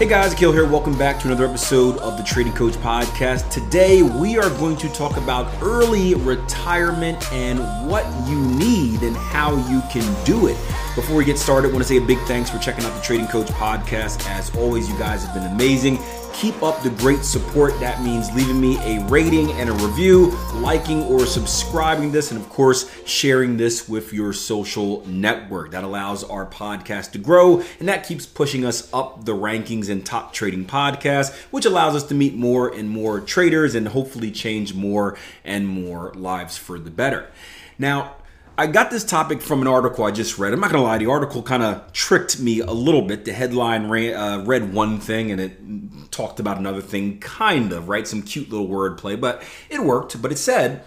Hey guys, Akil here. Welcome back to another episode of the Trading Coach Podcast. Today we are going to talk about early retirement and what you need and how you can do it. Before we get started, I want to say a big thanks for checking out the Trading Coach Podcast. As always, you guys have been amazing. Keep up the great support. That means leaving me a rating and a review, liking or subscribing this, and of course, sharing this with your social network. That allows our podcast to grow, and that keeps pushing us up the rankings in top trading podcasts, which allows us to meet more and more traders and hopefully change more and more lives for the better. Now, I got this topic from an article I just read. I'm not gonna lie, the article kind of tricked me a little bit. The headline ran, uh, read one thing and it talked about another thing, kind of, right? Some cute little wordplay, but it worked. But it said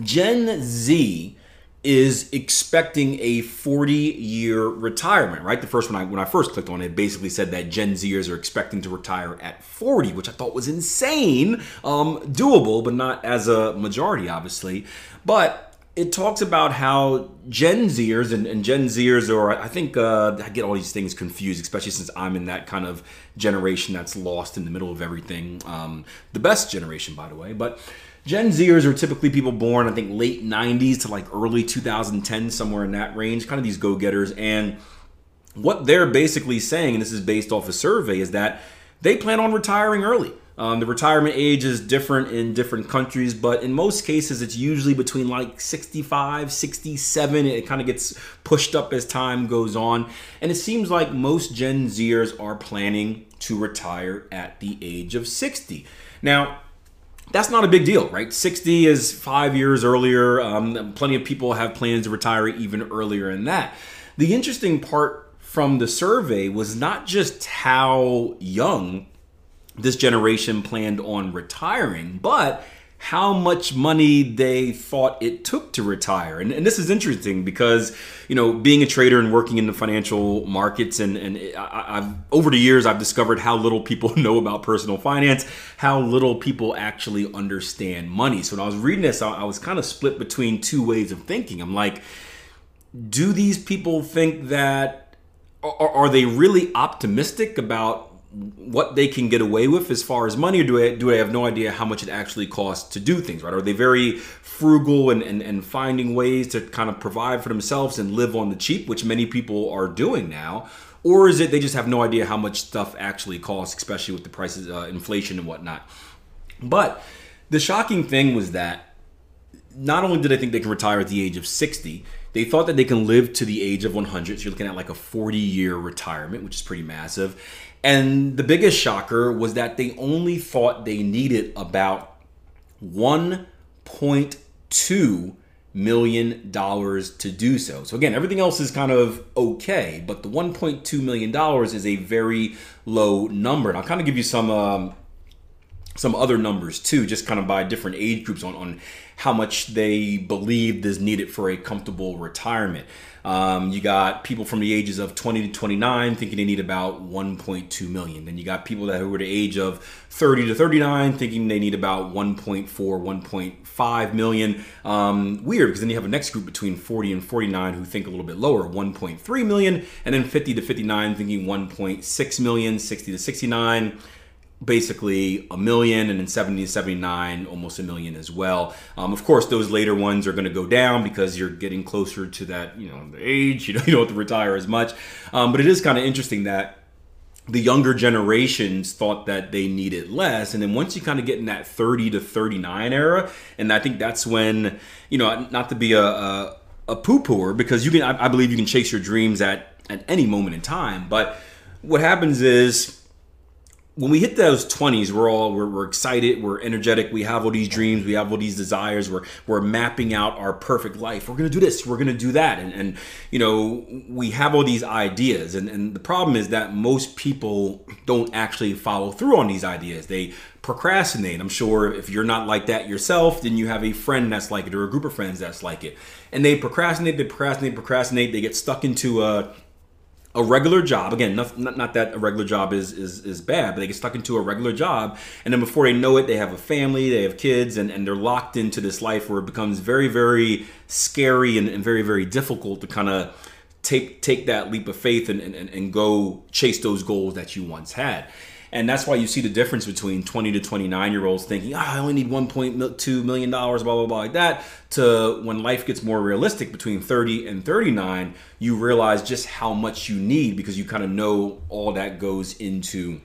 Gen Z is expecting a 40 year retirement, right? The first one I when I first clicked on it basically said that Gen Zers are expecting to retire at 40, which I thought was insane, um, doable, but not as a majority, obviously. But it talks about how Gen Zers and, and Gen Zers, or I think uh, I get all these things confused, especially since I'm in that kind of generation that's lost in the middle of everything. Um, the best generation, by the way. But Gen Zers are typically people born, I think, late 90s to like early 2010, somewhere in that range, kind of these go getters. And what they're basically saying, and this is based off a survey, is that they plan on retiring early. Um, the retirement age is different in different countries, but in most cases, it's usually between like 65, 67. It kind of gets pushed up as time goes on. And it seems like most Gen Zers are planning to retire at the age of 60. Now, that's not a big deal, right? 60 is five years earlier. Um, plenty of people have plans to retire even earlier than that. The interesting part from the survey was not just how young this generation planned on retiring, but how much money they thought it took to retire. And, and, this is interesting because, you know, being a trader and working in the financial markets, and, and I, have over the years, I've discovered how little people know about personal finance, how little people actually understand money. So when I was reading this, I, I was kind of split between two ways of thinking. I'm like, do these people think that, are, are they really optimistic about what they can get away with as far as money, or do I do I have no idea how much it actually costs to do things? Right? Are they very frugal and, and, and finding ways to kind of provide for themselves and live on the cheap, which many people are doing now? Or is it they just have no idea how much stuff actually costs, especially with the prices, uh, inflation and whatnot? But the shocking thing was that not only did I think they can retire at the age of 60, they thought that they can live to the age of 100. So you're looking at like a 40 year retirement, which is pretty massive. And the biggest shocker was that they only thought they needed about 1.2 million dollars to do so. So again, everything else is kind of okay, but the 1.2 million dollars is a very low number. And I'll kind of give you some um, some other numbers too, just kind of by different age groups on on how much they believed is needed for a comfortable retirement. Um, you got people from the ages of 20 to 29 thinking they need about 1.2 million. Then you got people that were the age of 30 to 39 thinking they need about 1.4, 1.5 million. Um, weird because then you have a next group between 40 and 49 who think a little bit lower, 1.3 million, and then 50 to 59 thinking 1.6 million, 60 to 69 basically a million and then 70 to 79 almost a million as well. Um, of course those later ones are going to go down because you're getting closer to that you know the age you don't, you don't have to retire as much. Um, but it is kind of interesting that the younger generations thought that they needed less and then once you kind of get in that 30 to 39 era and i think that's when you know not to be a, a, a poo-pooer because you can I, I believe you can chase your dreams at at any moment in time but what happens is when we hit those 20s we're all we're, we're, excited we're energetic we have all these dreams we have all these desires we're we're mapping out our perfect life. We're gonna do this we're gonna do that. And, and you know we have all these ideas. And, and the problem is that most people don't actually follow through on these ideas. They procrastinate. I'm sure if you're not like that yourself then you have a friend that's like it or a group of friends that's like it. And they procrastinate they procrastinate procrastinate. They get stuck into a a regular job. Again not, not, not, that a regular job is, is is bad but they get stuck into a regular job and then before they know it they have a family they have kids and, and they're locked into this life where it becomes very very scary and, and very very difficult to kind of take take that leap of faith and, and, and go chase those goals that you once had and that's why you see the difference between 20 to 29 year olds thinking, oh, I only need 1.2 million dollars, blah blah blah, like that, to when life gets more realistic between 30 and 39, you realize just how much you need because you kind of know all that goes into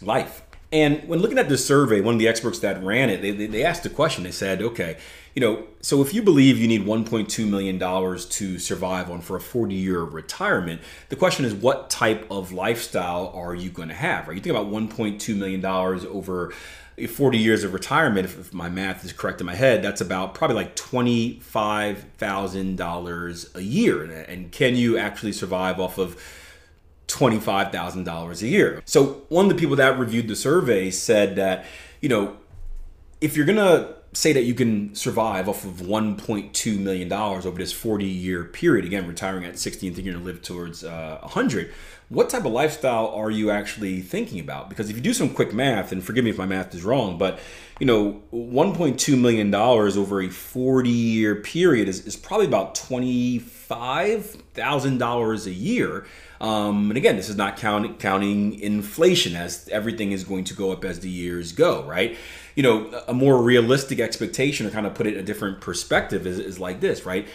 life. And when looking at this survey, one of the experts that ran it, they, they, they asked the question. They said, okay, you know, so if you believe you need 1.2 million dollars to survive on for a 40 year retirement, the question is, what type of lifestyle are you going to have? Right? You think about 1.2 million dollars over 40 years of retirement. If, if my math is correct in my head, that's about probably like $25,000 a year. And can you actually survive off of $25,000 a year. So, one of the people that reviewed the survey said that, you know, if you're going to say that you can survive off of 1.2 million dollars over this 40 year period again retiring at 60 and thinking to live towards uh, 100 what type of lifestyle are you actually thinking about because if you do some quick math and forgive me if my math is wrong but you know 1.2 million dollars over a 40 year period is, is probably about $25000 a year um, and again, this is not count, counting inflation, as everything is going to go up as the years go, right? You know, a more realistic expectation, or kind of put it in a different perspective, is, is like this, right?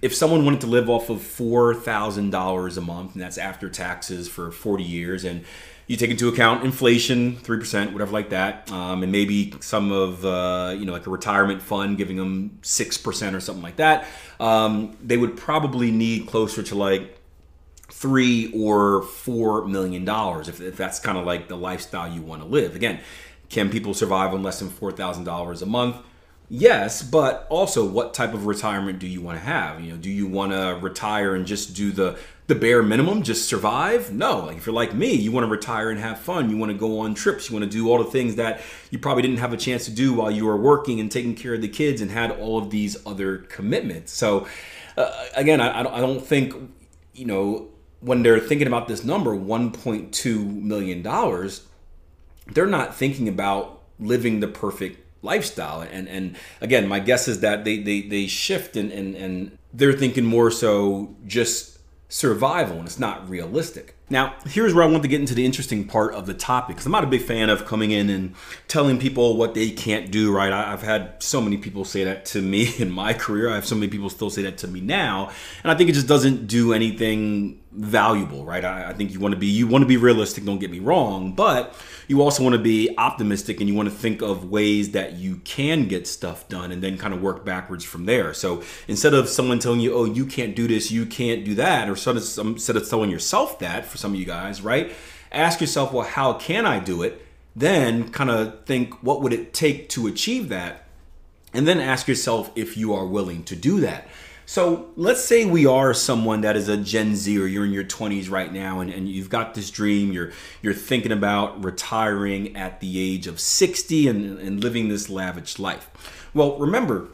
If someone wanted to live off of four thousand dollars a month, and that's after taxes for forty years, and you take into account inflation, three percent, whatever like that, um, and maybe some of uh, you know like a retirement fund giving them six percent or something like that. Um, they would probably need closer to like three or four million dollars if, if that's kind of like the lifestyle you want to live again can people survive on less than $4000 a month yes but also what type of retirement do you want to have? You know do you want to retire and just do the the bare minimum just survive? No like if you're like me you want to retire and have fun. You want to go on trips. You want to do all the things that you probably didn't have a chance to do while you were working and taking care of the kids and had all of these other commitments. So uh, again I, I don't think you know when they're thinking about this number, $1.2 million, they're not thinking about living the perfect lifestyle. And and again, my guess is that they they, they shift and, and, and they're thinking more so just survival and it's not realistic. Now, here's where I want to get into the interesting part of the topic because I'm not a big fan of coming in and telling people what they can't do, right? I've had so many people say that to me in my career. I have so many people still say that to me now. And I think it just doesn't do anything valuable, right? I, I think you want to be you want to be realistic, don't get me wrong, but you also want to be optimistic and you want to think of ways that you can get stuff done and then kind of work backwards from there. So instead of someone telling you, oh, you can't do this, you can't do that, or instead of telling yourself that for some of you guys, right? Ask yourself, well, how can I do it? Then kind of think, what would it take to achieve that? And then ask yourself if you are willing to do that. So let's say we are someone that is a Gen Z or you're in your 20s right now and, and you've got this dream, you're you're thinking about retiring at the age of 60 and, and living this lavish life. Well, remember,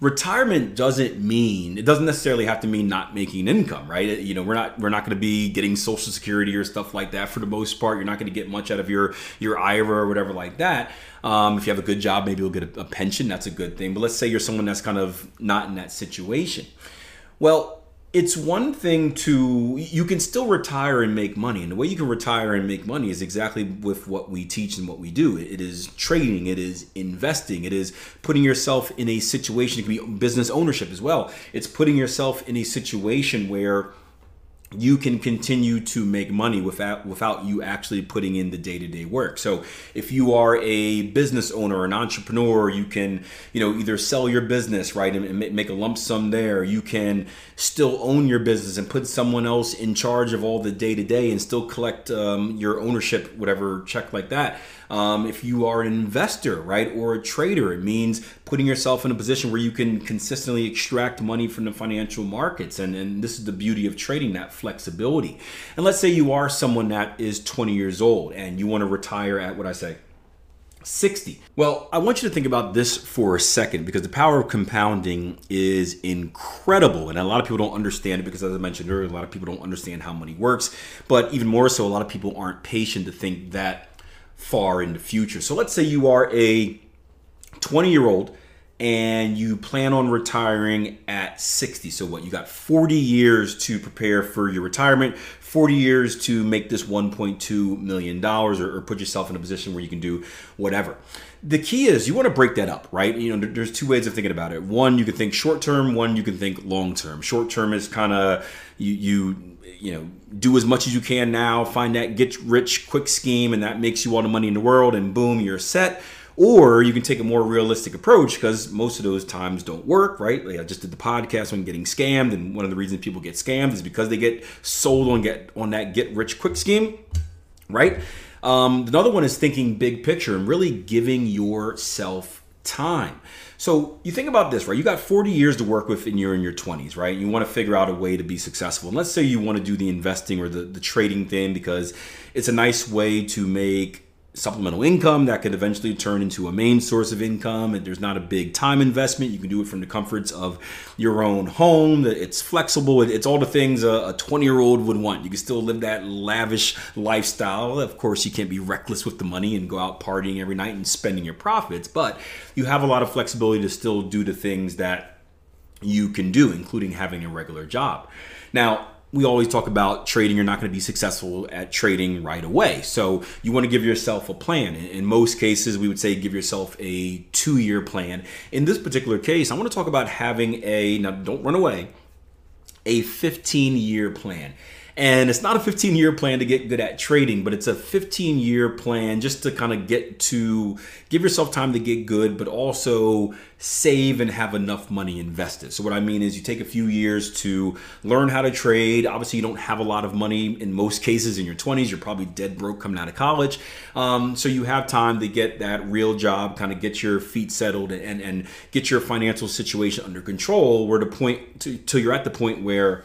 retirement doesn't mean it doesn't necessarily have to mean not making an income right? You know we're not we're not going to be getting social security or stuff like that for the most part. You're not going to get much out of your your ira or whatever like that. Um, if you have a good job maybe you'll get a, a pension. That's a good thing. But let's say you're someone that's kind of not in that situation. Well it's one thing to you can still retire and make money and the way you can retire and make money is exactly with what we teach and what we do. It is trading it is investing it is putting yourself in a situation it can be business ownership as well. It's putting yourself in a situation where you can continue to make money without without you actually putting in the day-to-day work. So if you are a business owner, an entrepreneur, you can, you know, either sell your business, right, and make a lump sum there. You can still own your business and put someone else in charge of all the day-to-day and still collect um, your ownership, whatever check like that. Um, if you are an investor, right, or a trader, it means putting yourself in a position where you can consistently extract money from the financial markets. And, and this is the beauty of trading that flexibility. And let's say you are someone that is 20 years old and you want to retire at what I say, 60. Well, I want you to think about this for a second because the power of compounding is incredible. And a lot of people don't understand it because, as I mentioned earlier, a lot of people don't understand how money works. But even more so, a lot of people aren't patient to think that far in the future. So let's say you are a 20 year old and you plan on retiring at 60. So what? You got 40 years to prepare for your retirement, 40 years to make this 1.2 million dollars or, or, put yourself in a position where you can do whatever. The key is you want to break that up, right? You know, there's two ways of thinking about it. One, you can think short term, one you can think long term. Short term is kind of you you you know do as much as you can now find that get rich quick scheme and that makes you all the money in the world and boom you're set. Or you can take a more realistic approach because most of those times don't work right? Like i just did the podcast on getting scammed and one of the reasons people get scammed is because they get sold on get on that get rich quick scheme right? Um, another one is thinking big picture and really giving yourself time so you think about this, right? You got 40 years to work with and you're in your 20s, right? You want to figure out a way to be successful. And let's say you want to do the investing or the, the trading thing because it's a nice way to make supplemental income that could eventually turn into a main source of income. And there's not a big time investment. You can do it from the comforts of your own home it's flexible. It's all the things a 20 year old would want. You can still live that lavish lifestyle. Of course you can't be reckless with the money and go out partying every night and spending your profits but you have a lot of flexibility to still do the things that you can do including having a regular job. Now we always talk about trading. You're not going to be successful at trading right away. So you want to give yourself a plan. In most cases, we would say give yourself a two year plan. In this particular case, I want to talk about having a, now don't run away, a 15 year plan. And it's not a 15 year plan to get good at trading, but it's a 15 year plan just to kind of get to give yourself time to get good, but also save and have enough money invested. So, what I mean is, you take a few years to learn how to trade. Obviously, you don't have a lot of money in most cases in your 20s. You're probably dead broke coming out of college. Um, so, you have time to get that real job, kind of get your feet settled and, and get your financial situation under control. Where the point to, till you're at the point where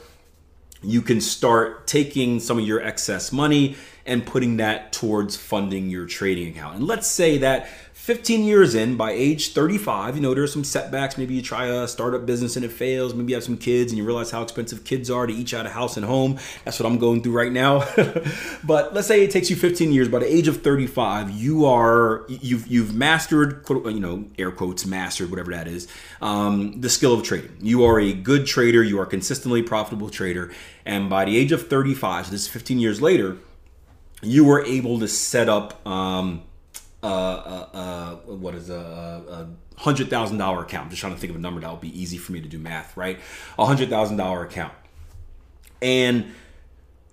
you can start taking some of your excess money and putting that towards funding your trading account. And let's say that 15 years in, by age 35, you know, there's some setbacks. Maybe you try a startup business and it fails. Maybe you have some kids and you realize how expensive kids are to each out a house and home. That's what I'm going through right now. but let's say it takes you 15 years. By the age of 35, you are you've you've mastered, you know, air quotes mastered, whatever that is, um, the skill of trading. You are a good trader. You are a consistently profitable trader. And by the age of 35, so this is 15 years later, you were able to set up. Um, uh, uh, uh, what is a, a hundred thousand dollar account. I'm just trying to think of a number that would be easy for me to do math, right? A hundred thousand dollar account. And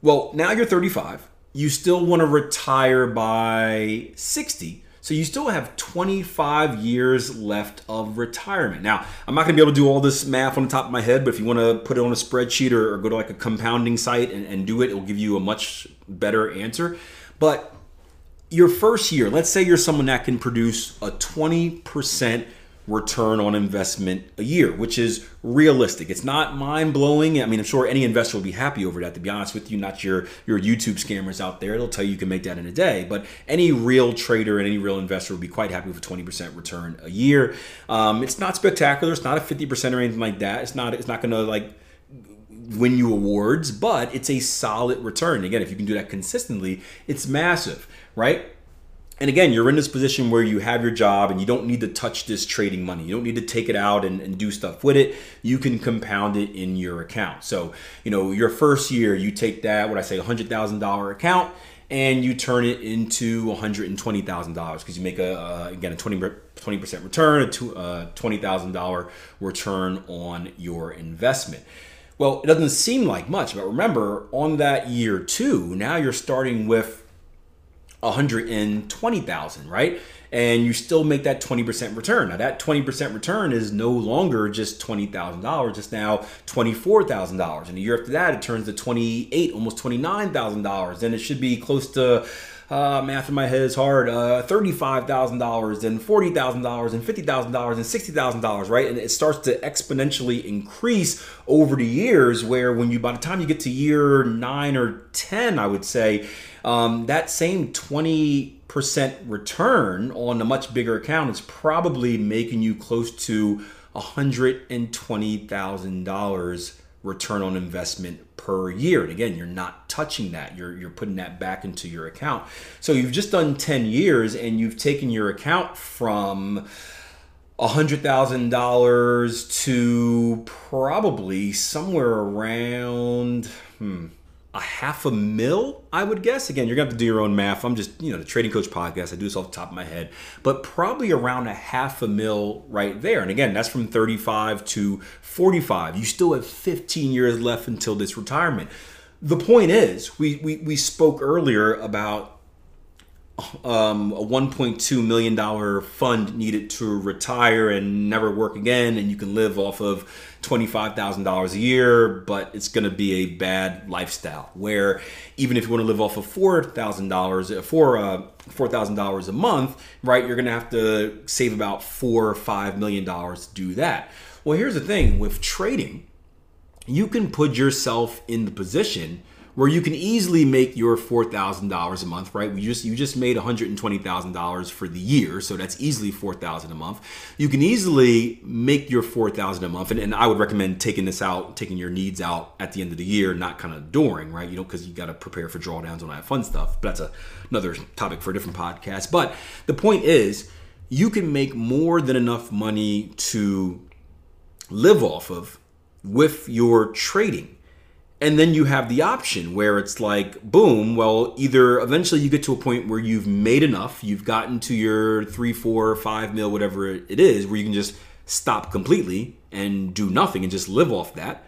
well, now you're 35. You still want to retire by 60. So you still have 25 years left of retirement. Now, I'm not going to be able to do all this math on the top of my head, but if you want to put it on a spreadsheet or, or go to like a compounding site and, and do it, it'll give you a much better answer. But your first year, let's say you're someone that can produce a 20% return on investment a year, which is realistic. It's not mind blowing. I mean, I'm sure any investor will be happy over that. To be honest with you, not your your YouTube scammers out there. It'll tell you you can make that in a day. But any real trader and any real investor will be quite happy with a 20% return a year. Um, it's not spectacular. It's not a 50% or anything like that. It's not. It's not going to like win you awards, but it's a solid return. Again, if you can do that consistently, it's massive right? And again, you're in this position where you have your job and you don't need to touch this trading money. You don't need to take it out and, and, do stuff with it. You can compound it in your account. So, you know, your first year, you take that, what I say, $100,000 account, and you turn it into $120,000 because you make a, uh, again, a 20, 20% return, a $20,000 return on your investment. Well, it doesn't seem like much, but remember, on that year two, now you're starting with 120,000, right? And you still make that 20% return. Now that 20% return is no longer just $20,000, it's now $24,000. And a year after that it turns to 28, almost $29,000. Then it should be close to uh, math in my head is hard. Uh, thirty-five thousand dollars, and forty thousand dollars, and fifty thousand dollars, and sixty thousand dollars, right? And it starts to exponentially increase over the years. Where when you, by the time you get to year nine or ten, I would say, um, that same twenty percent return on a much bigger account is probably making you close to hundred and twenty thousand dollars return on investment per year. And again, you're not touching that. You're you're putting that back into your account. So you've just done 10 years and you've taken your account from $100,000 to probably somewhere around hmm a half a mil, I would guess. Again, you're gonna have to do your own math. I'm just, you know, the Trading Coach podcast. I do this off the top of my head, but probably around a half a mil right there. And again, that's from 35 to 45. You still have 15 years left until this retirement. The point is, we we, we spoke earlier about um, a 1.2 million dollar fund needed to retire and never work again, and you can live off of $25,000 a year, but it's going to be a bad lifestyle. Where even if you want to live off of $4,000 for uh, $4,000 a month, right, you're going to have to save about four or five million dollars to do that. Well, here's the thing with trading, you can put yourself in the position where you can easily make your four thousand dollars a month, right? We just you just made one hundred and twenty thousand dollars for the year, so that's easily four thousand a month. You can easily make your four thousand a month, and, and I would recommend taking this out, taking your needs out at the end of the year, not kind of during, right? You know, because you got to prepare for drawdowns and all that fun stuff. But that's a, another topic for a different podcast. But the point is, you can make more than enough money to live off of with your trading and then you have the option where it's like, boom, well, either eventually you get to a point where you've made enough, you've gotten to your three, four, five mil, whatever it is, where you can just stop completely and do nothing and just live off that.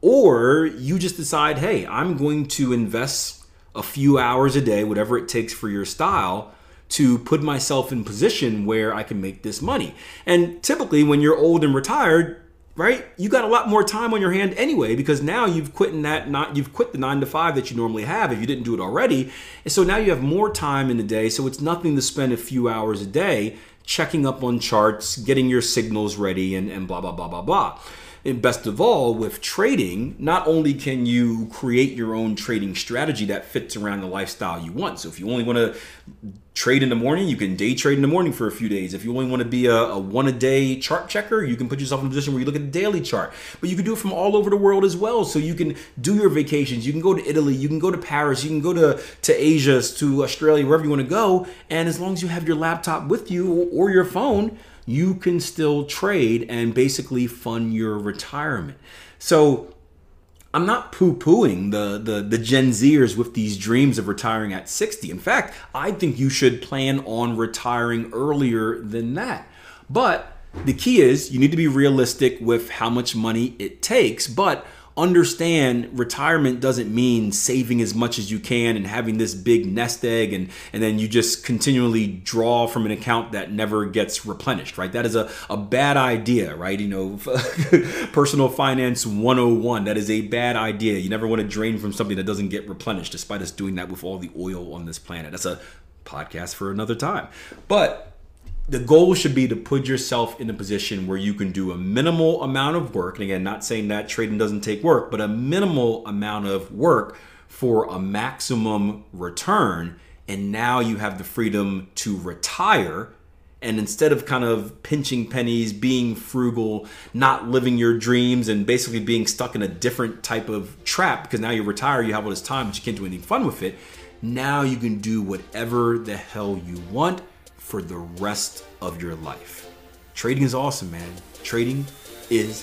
Or you just decide, hey, I'm going to invest a few hours a day, whatever it takes for your style, to put myself in position where I can make this money. And typically, when you're old and retired, right? You got a lot more time on your hand anyway because now you've quit that not you've quit the nine to five that you normally have if you didn't do it already, and so now you have more time in the day. So it's nothing to spend a few hours a day checking up on charts, getting your signals ready, and, and blah blah blah blah blah. And best of all, with trading, not only can you create your own trading strategy that fits around the lifestyle you want. So if you only want to trade in the morning, you can day trade in the morning for a few days. If you only want to be a, a, one a day chart checker, you can put yourself in a position where you look at the daily chart. But you can do it from all over the world as well. So you can do your vacations. You can go to Italy. You can go to Paris. You can go to, to Asia, to Australia, wherever you want to go. And as long as you have your laptop with you or your phone, you can still trade and basically fund your retirement. So I'm not poo-pooing the, the the Gen Zers with these dreams of retiring at 60. In fact, I think you should plan on retiring earlier than that. But the key is you need to be realistic with how much money it takes, but understand retirement doesn't mean saving as much as you can and having this big nest egg and and then you just continually draw from an account that never gets replenished right? That is a, a bad idea right? You know personal finance 101 that is a bad idea. You never want to drain from something that doesn't get replenished despite us doing that with all the oil on this planet. That's a podcast for another time. But the goal should be to put yourself in a position where you can do a minimal amount of work. And again, not saying that trading doesn't take work, but a minimal amount of work for a maximum return. And now you have the freedom to retire. And instead of kind of pinching pennies, being frugal, not living your dreams, and basically being stuck in a different type of trap because now you retire, you have all this time, but you can't do anything fun with it. Now you can do whatever the hell you want for the rest of your life. Trading is awesome, man. Trading is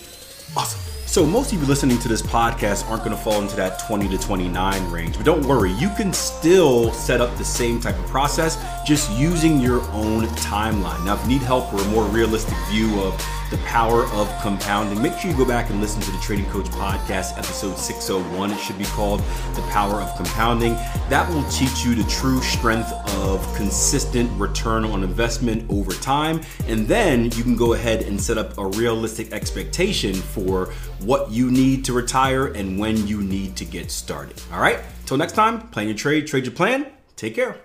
awesome. So, most of you listening to this podcast aren't going to fall into that 20 to 29 range, but don't worry, you can still set up the same type of process just using your own timeline. Now, if you need help or a more realistic view of The Power of Compounding. Make sure you go back and listen to the Trading Coach Podcast, episode 601. It should be called The Power of Compounding. That will teach you the true strength of consistent return on investment over time. And then you can go ahead and set up a realistic expectation for what you need to retire and when you need to get started. All right, until next time, plan your trade, trade your plan. Take care.